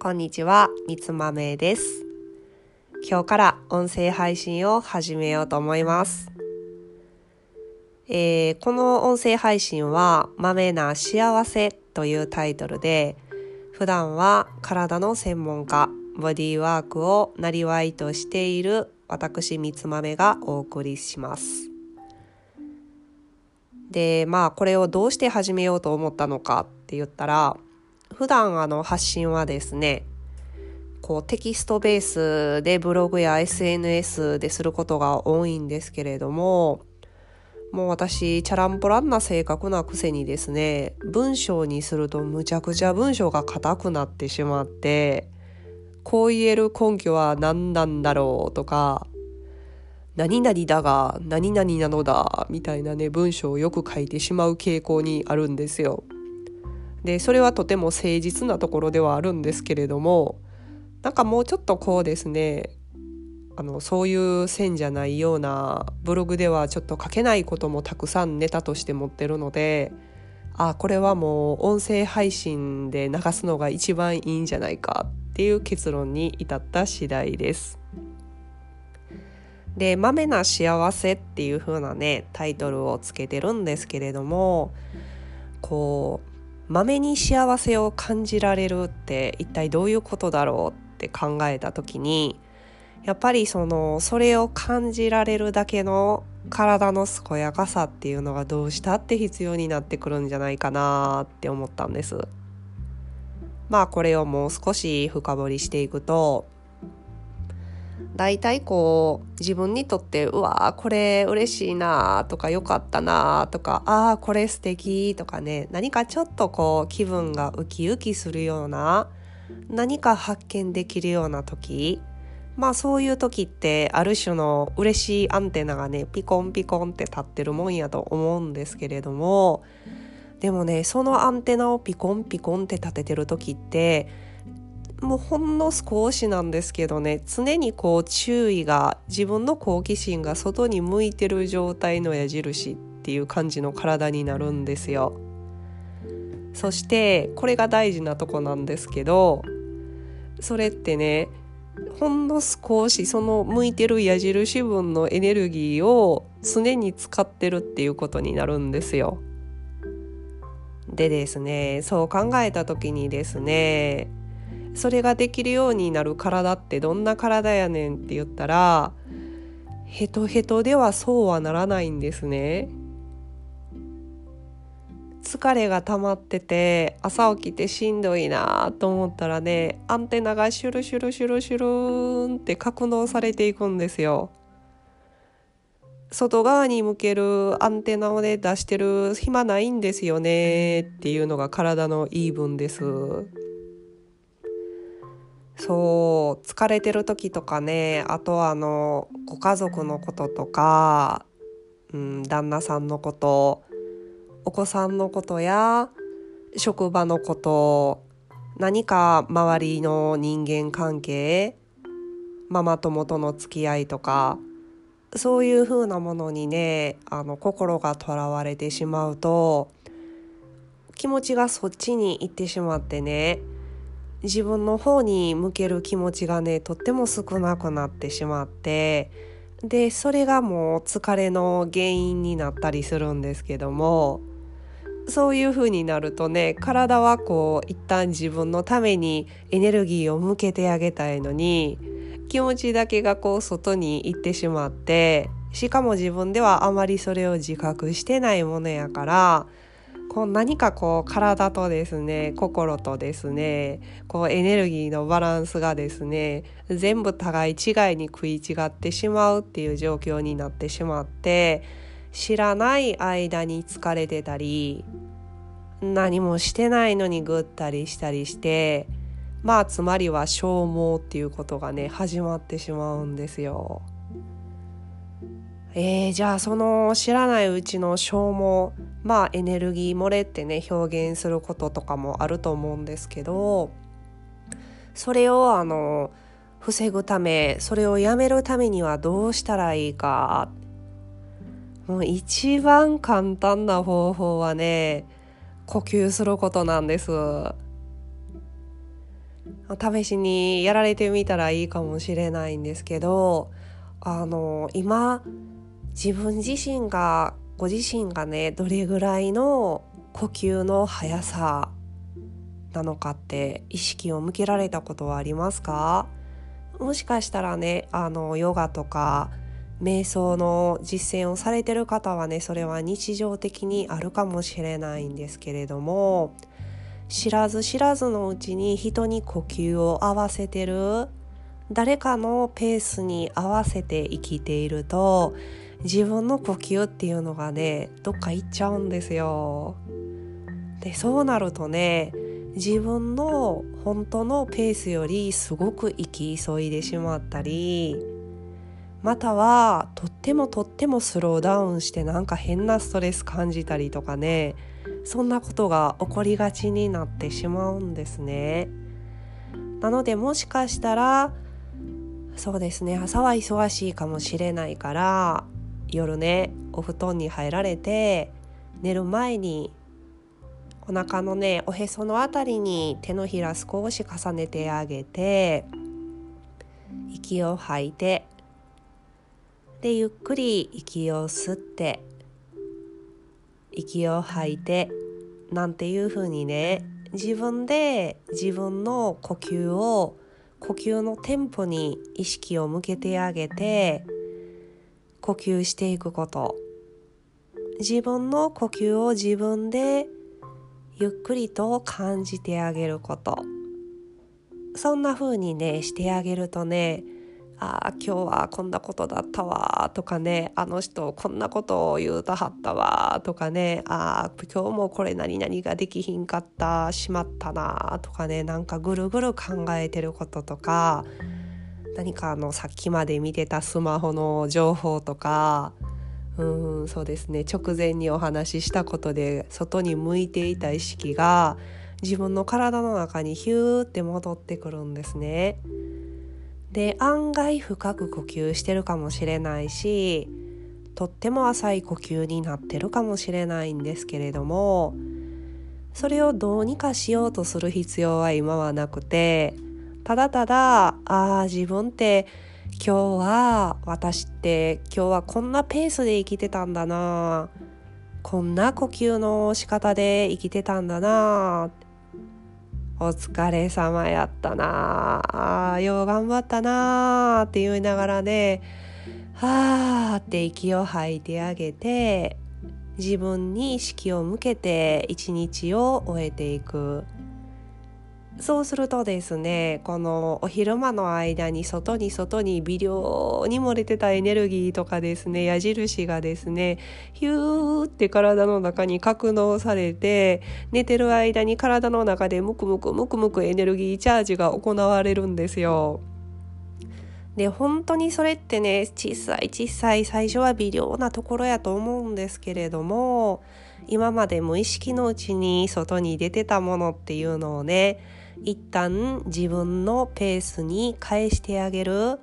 こんにちは、みつまめです。今日から音声配信を始めようと思います。えー、この音声配信は、豆な幸せというタイトルで、普段は体の専門家、ボディワークをなりわいとしている私みつまめがお送りします。で、まあこれをどうして始めようと思ったのかって言ったら、普段あの発信はですね、こうテキストベースでブログや SNS ですることが多いんですけれども、もう私、チャランポランな性格なくせにですね、文章にするとむちゃくちゃ文章が硬くなってしまって、こう言える根拠は何なんだろうとか、何々だが何々なのだみたいなね、文章をよく書いてしまう傾向にあるんですよ。でそれはとても誠実なところではあるんですけれどもなんかもうちょっとこうですねあのそういう線じゃないようなブログではちょっと書けないこともたくさんネタとして持ってるのであこれはもう音声配信で流すのが一番いいんじゃないかっていう結論に至った次第です。で「豆な幸せ」っていう風なねタイトルをつけてるんですけれどもこうまめに幸せを感じられるって一体どういうことだろうって考えた時にやっぱりそのそれを感じられるだけの体の健やかさっていうのがどうしたって必要になってくるんじゃないかなって思ったんです。まあこれをもう少し深掘りしていくと大体こう自分にとってうわーこれ嬉しいなとか良かったなとかああこれ素敵とかね何かちょっとこう気分がウキウキするような何か発見できるような時まあそういう時ってある種の嬉しいアンテナがねピコンピコンって立ってるもんやと思うんですけれどもでもねそのアンテナをピコンピコンって立ててる時ってもうほんの少しなんですけどね常にこう注意が自分の好奇心が外に向いてる状態の矢印っていう感じの体になるんですよ。そしてこれが大事なとこなんですけどそれってねほんの少しその向いてる矢印分のエネルギーを常に使ってるっていうことになるんですよ。でですねそう考えた時にですねそれができるようになる体ってどんな体やねんって言ったらヘトヘトではそうはならないんですね。疲れが溜まってて朝起きてしんどいなと思ったらねアンテナがシュルシュルシュルシュルーンって格納されていくんですよ。外側に向けるアンテナをね出してる暇ないんですよねっていうのが体の言い分です。そう疲れてる時とかねあとあのご家族のこととか、うん、旦那さんのことお子さんのことや職場のこと何か周りの人間関係ママ友との付き合いとかそういうふうなものにねあの心がとらわれてしまうと気持ちがそっちに行ってしまってね自分の方に向ける気持ちがねとっても少なくなってしまってでそれがもう疲れの原因になったりするんですけどもそういう風になるとね体はこう一旦自分のためにエネルギーを向けてあげたいのに気持ちだけがこう外に行ってしまってしかも自分ではあまりそれを自覚してないものやからこう何かこう体とですね心とですねこうエネルギーのバランスがですね全部互い違いに食い違ってしまうっていう状況になってしまって知らない間に疲れてたり何もしてないのにぐったりしたりしてまあつまりは消耗っていうことがね始まってしまうんですよ。えー、じゃあその知らないうちの消耗まあエネルギー漏れってね表現することとかもあると思うんですけどそれをあの防ぐためそれをやめるためにはどうしたらいいかもう一番簡単な方法はね呼吸することなんです。試しにやられてみたらいいかもしれないんですけどあの今自分自身がご自身がねどれぐらいの呼吸の速さなのかって意識を向けられたことはありますか？もしかしたらねあのヨガとか瞑想の実践をされてる方はねそれは日常的にあるかもしれないんですけれども知らず知らずのうちに人に呼吸を合わせてる誰かのペースに合わせて生きていると自分の呼吸っていうのがねどっか行っちゃうんですよ。でそうなるとね自分の本当のペースよりすごく生き急いでしまったりまたはとってもとってもスローダウンしてなんか変なストレス感じたりとかねそんなことが起こりがちになってしまうんですね。なのでもしかしたらそうですね朝は忙しいかもしれないから夜ねお布団に入られて寝る前にお腹のねおへそのあたりに手のひら少し重ねてあげて息を吐いてでゆっくり息を吸って息を吐いてなんていう風にね自分で自分の呼吸を呼吸のテンポに意識を向けてあげて呼吸していくこと。自分の呼吸を自分でゆっくりと感じてあげること。そんな風にねしてあげるとねああ今日はこんなことだったわとかねあの人こんなことを言うたはったわとかねああ今日もこれ何々ができひんかったしまったなとかねなんかぐるぐる考えてることとか何かあのさっきまで見てたスマホの情報とかうんそうですね直前にお話ししたことで外に向いていた意識が自分の体の中にヒューって戻ってくるんですね。で案外深く呼吸してるかもしれないしとっても浅い呼吸になってるかもしれないんですけれどもそれをどうにかしようとする必要は今はなくてただただああ自分って今日は私って今日はこんなペースで生きてたんだな。こんな呼吸の仕方で生きてたんだな。お疲れ様やったな。あよう頑張ったな。って言いながらねはあって息を吐いてあげて自分に意識を向けて一日を終えていく。そうするとですねこのお昼間の間に外に外に微量に漏れてたエネルギーとかですね矢印がですねヒューって体の中に格納されて寝てる間に体の中でムクムクムクムクエネルギーチャージが行われるんですよ。で本当にそれってね小さい小さい最初は微量なところやと思うんですけれども今まで無意識のうちに外に出てたものっていうのをね一旦自分のペースに返してあげる。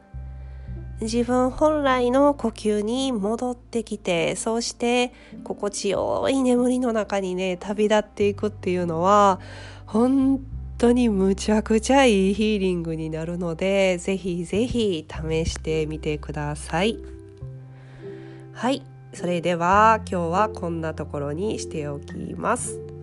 自分本来の呼吸に戻ってきてそうして心地よい眠りの中にね旅立っていくっていうのは本当にむちゃくちゃいいヒーリングになるのでぜひぜひ試してみてください。はい。それでは今日はこんなところにしておきます。